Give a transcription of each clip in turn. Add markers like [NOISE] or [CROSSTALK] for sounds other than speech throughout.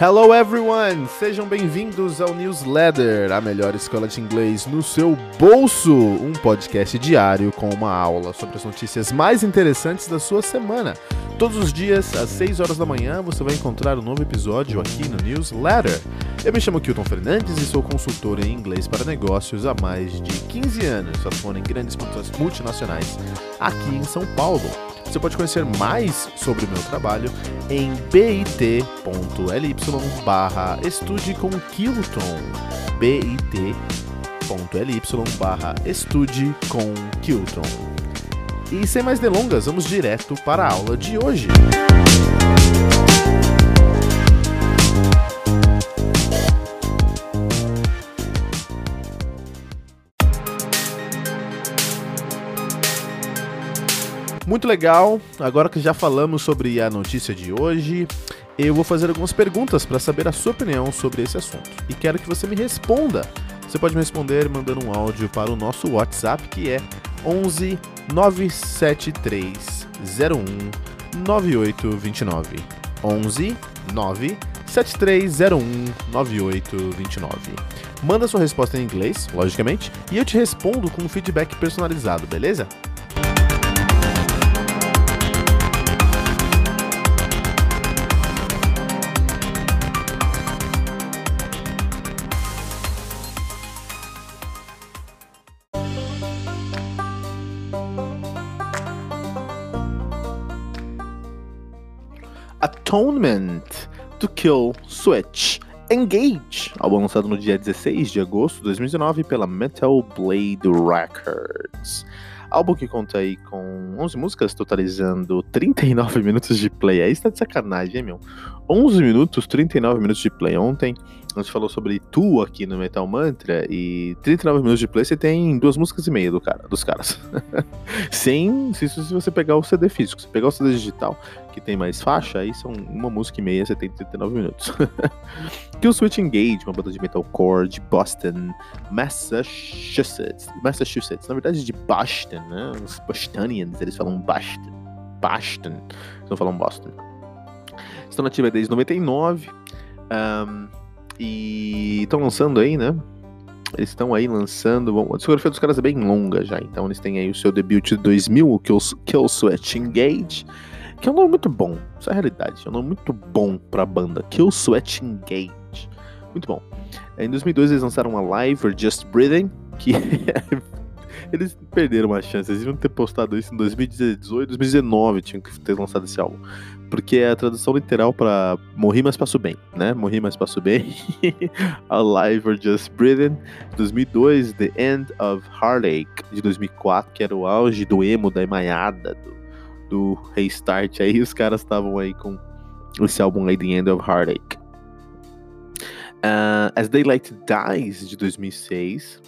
Hello everyone! Sejam bem-vindos ao Newsletter, a melhor escola de inglês no seu bolso, um podcast diário com uma aula sobre as notícias mais interessantes da sua semana. Todos os dias, às 6 horas da manhã, você vai encontrar um novo episódio aqui no Newsletter. Eu me chamo Kilton Fernandes e sou consultor em inglês para negócios há mais de 15 anos, atuando em grandes multinacionais aqui em São Paulo. Você pode conhecer mais sobre o meu trabalho em bit.ly barra estude com Kilton. bit.ly barra estude com Kilton. E sem mais delongas, vamos direto para a aula de hoje. Muito legal. Agora que já falamos sobre a notícia de hoje, eu vou fazer algumas perguntas para saber a sua opinião sobre esse assunto. E quero que você me responda. Você pode me responder mandando um áudio para o nosso WhatsApp que é 11 973 01 9829. 11 97301 9829. Manda sua resposta em inglês, logicamente, e eu te respondo com um feedback personalizado, beleza? Atonement to Kill Switch Engage, álbum lançado no dia 16 de agosto de 2019 pela Metal Blade Records. Álbum que conta aí com 11 músicas, totalizando 39 minutos de play. Aí está de sacanagem, hein, meu? 11 minutos, 39 minutos de play. Ontem a gente falou sobre Tu aqui no Metal Mantra e 39 minutos de play você tem duas músicas e meia do cara, dos caras. [LAUGHS] Sem, se, se você pegar o CD físico, se pegar o CD digital, que tem mais faixa, aí são uma música e meia, você tem 39 minutos. [LAUGHS] Kill Switch Engage, uma banda de metalcore de Boston, Massachusetts. Massachusetts, na verdade de Boston, né? Os Bostonians, eles falam Boston. Boston, eles não falam Boston. Estão nativa desde 99. Um, e estão lançando aí, né? Eles estão aí lançando. Bom, a discografia dos caras é bem longa já, então eles têm aí o seu debut de 2000, o Kill, Kill Switch Engage, que é um nome muito bom. Isso é a realidade. É um nome muito bom pra banda. Kill Switch Engage. Muito bom. Em 2002 eles lançaram uma live for Just Breathing, que [LAUGHS] eles perderam uma chance. Eles iam ter postado isso em 2018, 2019, tinham que ter lançado esse álbum porque é a tradução literal para morri, mas passo bem, né? Morri, mas passo bem. [LAUGHS] Alive or Just Breathing, 2002, The End of Heartache, de 2004, que era o auge do emo, da emaiada, do, do Restart. Aí os caras estavam aí com esse álbum aí, The End of Heartache. Uh, As Daylight Dies, de 2006.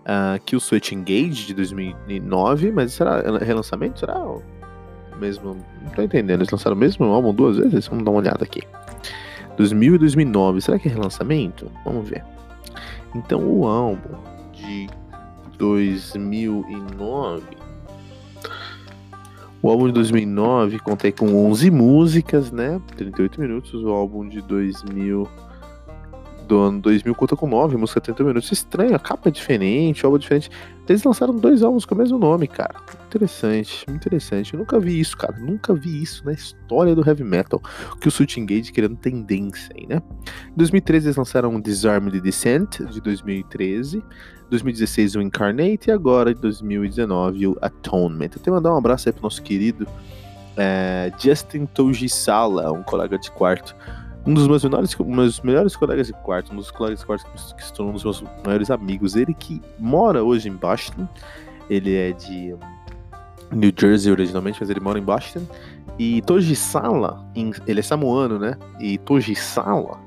Uh, Kill Switch Engage, de 2009, mas será relançamento? Será? mesmo. Não tô entendendo. Eles lançaram o mesmo álbum duas vezes? Vamos dar uma olhada aqui. 2000 e 2009. Será que é relançamento? Vamos ver. Então, o álbum de 2009. O álbum de 2009 contei com 11 músicas, né? 38 minutos. O álbum de 2000 do ano 2000 conta com 9 músicas 30 minutos. Estranho, a capa é diferente, o álbum é diferente. Eles lançaram dois álbuns com o mesmo nome, cara. Interessante, interessante. Eu nunca vi isso, cara. Nunca vi isso na história do heavy metal. Que o Switch Engage querendo tendência aí, né? Em 2013 eles lançaram Disarmed Descent, de 2013. 2016 o Incarnate e agora em 2019 o Atonement. Eu tenho que mandar um abraço aí pro nosso querido é, Justin Togisala, um colega de quarto um dos meus melhores, meus melhores colegas de quarto, um dos colegas de quarto que se tornou um dos meus maiores amigos. Ele que mora hoje em Boston, ele é de New Jersey originalmente, mas ele mora em Boston. E Tojisala, ele é samoano, né? E Tojisala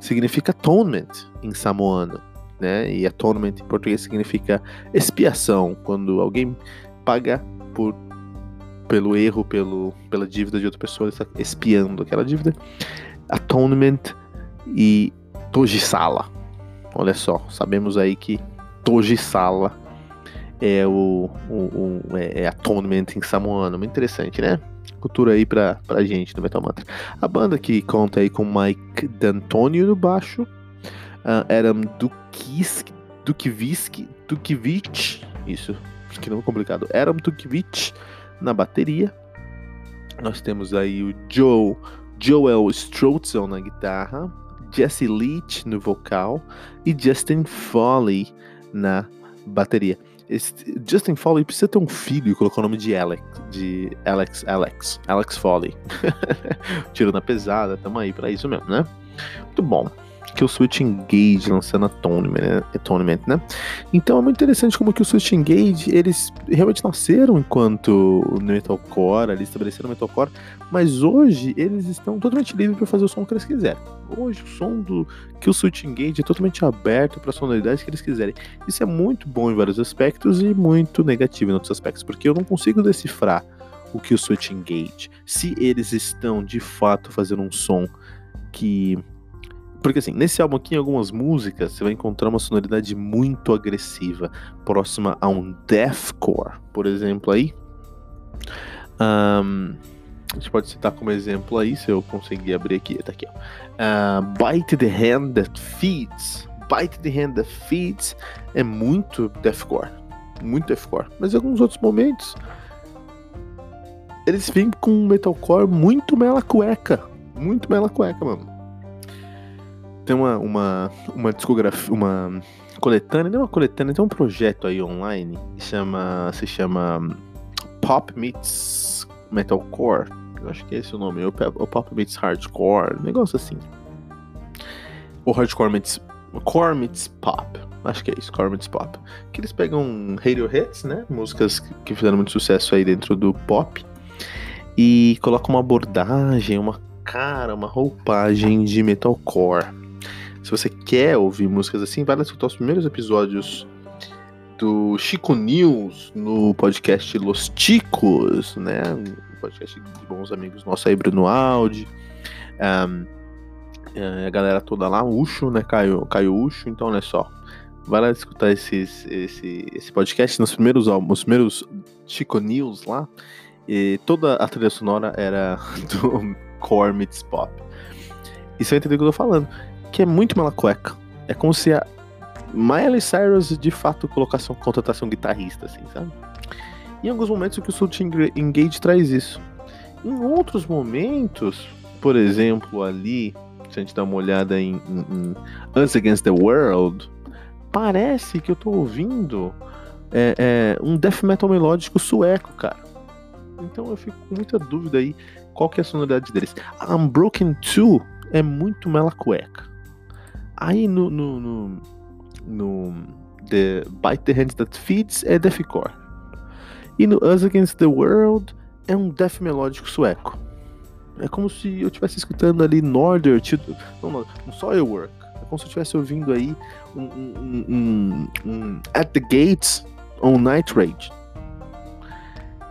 significa atonement em samoano, né? E atonement em português significa expiação, quando alguém paga por pelo erro, pelo, pela dívida de outra pessoa, ele está expiando aquela dívida. Atonement e Tojisala. Olha só, sabemos aí que Tojisala é o, o, o é, é Atonement em samoano. Muito interessante, né? cultura aí pra, pra gente do Metal Mantra. A banda que conta aí com Mike D'Antonio no baixo, uh, Adam Dukisk, Dukivisk, Dukivich, isso, que não é complicado, Adam Dukivich na bateria. Nós temos aí o Joe, Joel Strotzel na guitarra, Jesse Leach no vocal e Justin Foley na bateria. Justin Foley precisa ter um filho e colocou o nome de Alex, de Alex, Alex, Alex Foley. [LAUGHS] Tiro na pesada, tamo aí pra isso mesmo, né? Muito bom que o Switch Engage lançando a Tournament, né? Tournament, né? Então é muito interessante como que o Switch Engage, eles realmente nasceram enquanto metalcore, ali estabeleceram metalcore, mas hoje eles estão totalmente livres para fazer o som que eles quiserem. Hoje o som do que o Switch Engage é totalmente aberto para a sonoridade que eles quiserem. Isso é muito bom em vários aspectos e muito negativo em outros aspectos, porque eu não consigo decifrar o que o Switch Engage, se eles estão de fato fazendo um som que porque assim, nesse álbum aqui, em algumas músicas, você vai encontrar uma sonoridade muito agressiva, próxima a um deathcore, por exemplo, aí. Um, a gente pode citar como exemplo aí, se eu conseguir abrir aqui, tá aqui, ó. Uh, Bite the Hand That Feeds. Bite the Hand That Feeds é muito deathcore, muito deathcore. Mas em alguns outros momentos, eles vêm com um metalcore muito mela cueca, muito mela cueca, mano tem uma, uma, uma discografia, uma coletânea, não é uma coletânea, tem um projeto aí online que chama, se chama Pop Meets Metalcore. Eu acho que é esse o nome, ou Pop Meets Hardcore, um negócio assim. Ou Hardcore Meets Core Meets Pop. Acho que é isso, Core Meets Pop. Que eles pegam radio hits, né? Músicas que fizeram muito sucesso aí dentro do pop. E colocam uma abordagem, uma cara, uma roupagem de metalcore. Se você quer ouvir músicas assim, vai lá escutar os primeiros episódios do Chico News no podcast Los Ticos, né? Um podcast de bons amigos nossos aí, Bruno Aldi. Um, é, a galera toda lá, Ucho, né? Caio, Caio Ucho, então olha só. Vai lá escutar esses, esse, esse podcast nos primeiros álbuns, primeiros Chico News lá. E toda a trilha sonora era [LAUGHS] do Core Pop. E você vai entender o que eu tô falando que é muito mela cueca. É como se a Miley Cyrus de fato colocasse, contratasse um guitarrista, assim, sabe? Em alguns momentos o que o Sult Engage traz isso. Em outros momentos, por exemplo, ali, se a gente dá uma olhada em, em, em Us Against the World, parece que eu tô ouvindo é, é, um death metal melódico sueco, cara. Então eu fico com muita dúvida aí qual que é a sonoridade deles. Unbroken 2 é muito mela cueca. Aí no, no, no, no The Bite the Hand That Feeds é deathcore. E no Us Against the World é um death melódico sueco. É como se eu estivesse escutando ali Northern, não, não, um Soilwork. É como se eu estivesse ouvindo aí um, um, um, um, At the Gates ou Night Rage.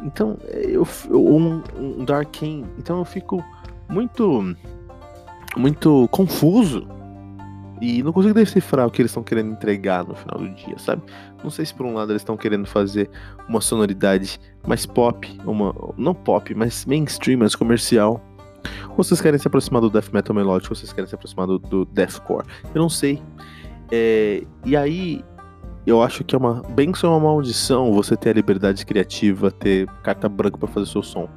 Então, eu, um, um Dark King. Então eu fico muito, muito confuso e não consigo decifrar o que eles estão querendo entregar no final do dia, sabe? Não sei se por um lado eles estão querendo fazer uma sonoridade mais pop, uma não pop, mas mainstream, mais comercial. Ou vocês querem se aproximar do death metal melódico, ou vocês querem se aproximar do, do deathcore. Eu não sei. É, e aí, eu acho que é uma benção ou uma maldição você ter a liberdade criativa, ter carta branca para fazer seu som.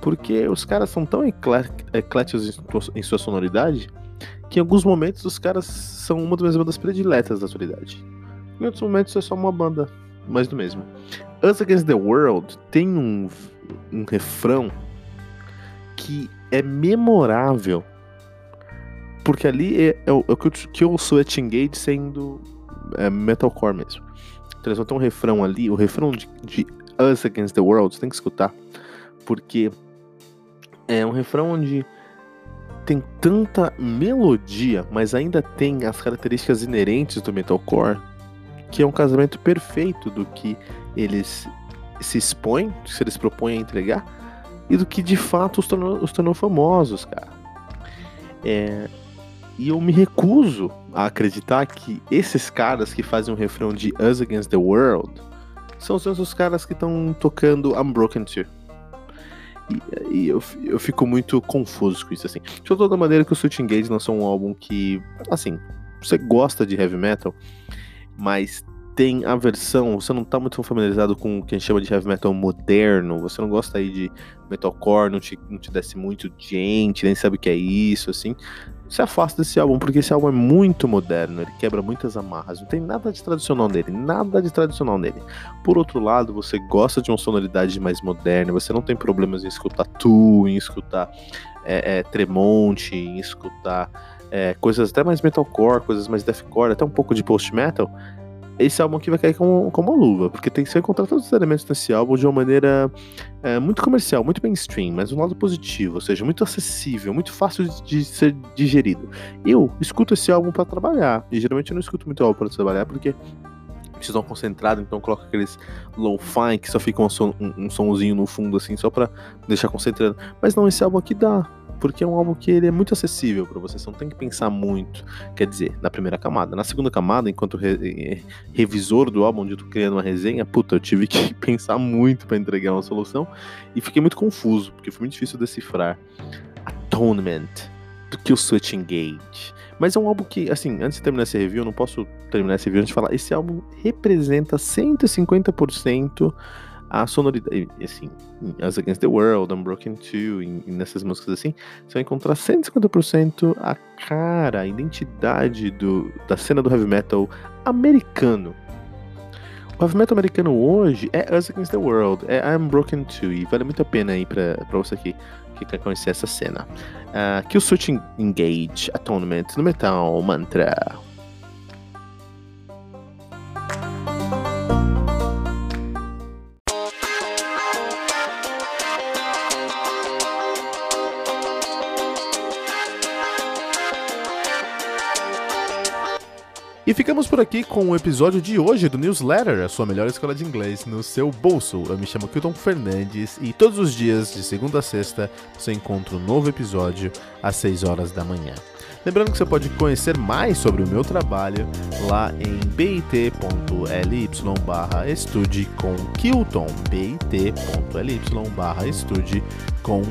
Porque os caras são tão ecléticos em sua sonoridade que em alguns momentos os caras são uma das bandas prediletas da atualidade. Em outros momentos é só uma banda mais do mesmo. Us Against the World tem um, um refrão que é memorável. Porque ali é, é, o, é que eu sou Engage sendo é, metalcore mesmo. Então eles vão ter um refrão ali, o refrão de, de Us Against the World, você tem que escutar. Porque é um refrão onde tem tanta melodia, mas ainda tem as características inerentes do metalcore, que é um casamento perfeito do que eles se expõem, se eles propõem a entregar, e do que de fato os tornou, os tornou famosos, cara. É, e eu me recuso a acreditar que esses caras que fazem um refrão de Us Against the World são os mesmos caras que estão tocando Unbroken 2. E, e eu, eu fico muito confuso com isso, assim. De toda maneira que o Switch Engage lançou um álbum que, assim, você gosta de heavy metal, mas tem a versão, você não tá muito familiarizado com o que a gente chama de heavy metal moderno, você não gosta aí de metalcore, não te, não te desce muito gente, nem sabe o que é isso, assim, se afasta desse álbum, porque esse álbum é muito moderno, ele quebra muitas amarras, não tem nada de tradicional nele, nada de tradicional nele. Por outro lado, você gosta de uma sonoridade mais moderna, você não tem problemas em escutar Tu, em escutar é, é, Tremonte, em escutar é, coisas até mais metalcore, coisas mais deathcore, até um pouco de post-metal, esse álbum aqui vai cair como, como uma luva, porque tem que ser encontrar todos os elementos desse álbum de uma maneira é, muito comercial, muito mainstream, mas um lado positivo, ou seja, muito acessível, muito fácil de, ser digerido. Eu escuto esse álbum para trabalhar, e geralmente eu não escuto muito álbum para trabalhar, porque preciso dar concentrado, então coloca aqueles low-fi que só fica um, som, um, um somzinho no fundo, assim, só pra deixar concentrado. Mas não, esse álbum aqui dá porque é um álbum que ele é muito acessível para você, você não tem que pensar muito. Quer dizer, na primeira camada. Na segunda camada, enquanto re eh, revisor do álbum, onde eu tô criando uma resenha, puta, eu tive que [LAUGHS] pensar muito para entregar uma solução e fiquei muito confuso, porque foi muito difícil decifrar. Atonement do Kill Switch Engage. Mas é um álbum que, assim, antes de terminar esse review, eu não posso terminar esse review antes de falar. Esse álbum representa 150% a sonoridade, assim, As Against the World, Unbroken 2, e nessas músicas assim, você vai encontrar 150% a cara, a identidade do, da cena do heavy metal americano. O heavy metal americano hoje é Us Against the World, é Unbroken 2, e vale muito a pena aí pra, você que, que quer conhecer essa cena. Uh, Kill Switch Engage, Atonement, no Metal Mantra. E ficamos por aqui com o episódio de hoje do Newsletter, a sua melhor escola de inglês no seu bolso. Eu me chamo Kilton Fernandes e todos os dias, de segunda a sexta, você encontra um novo episódio às 6 horas da manhã. Lembrando que você pode conhecer mais sobre o meu trabalho lá em bit.ly barra estude com Kilton, bit.ly barra estude com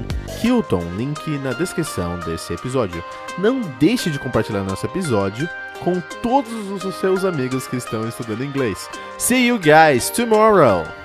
Kilton, link na descrição desse episódio. Não deixe de compartilhar nosso episódio com todos os seus amigos que estão estudando inglês. See you guys tomorrow!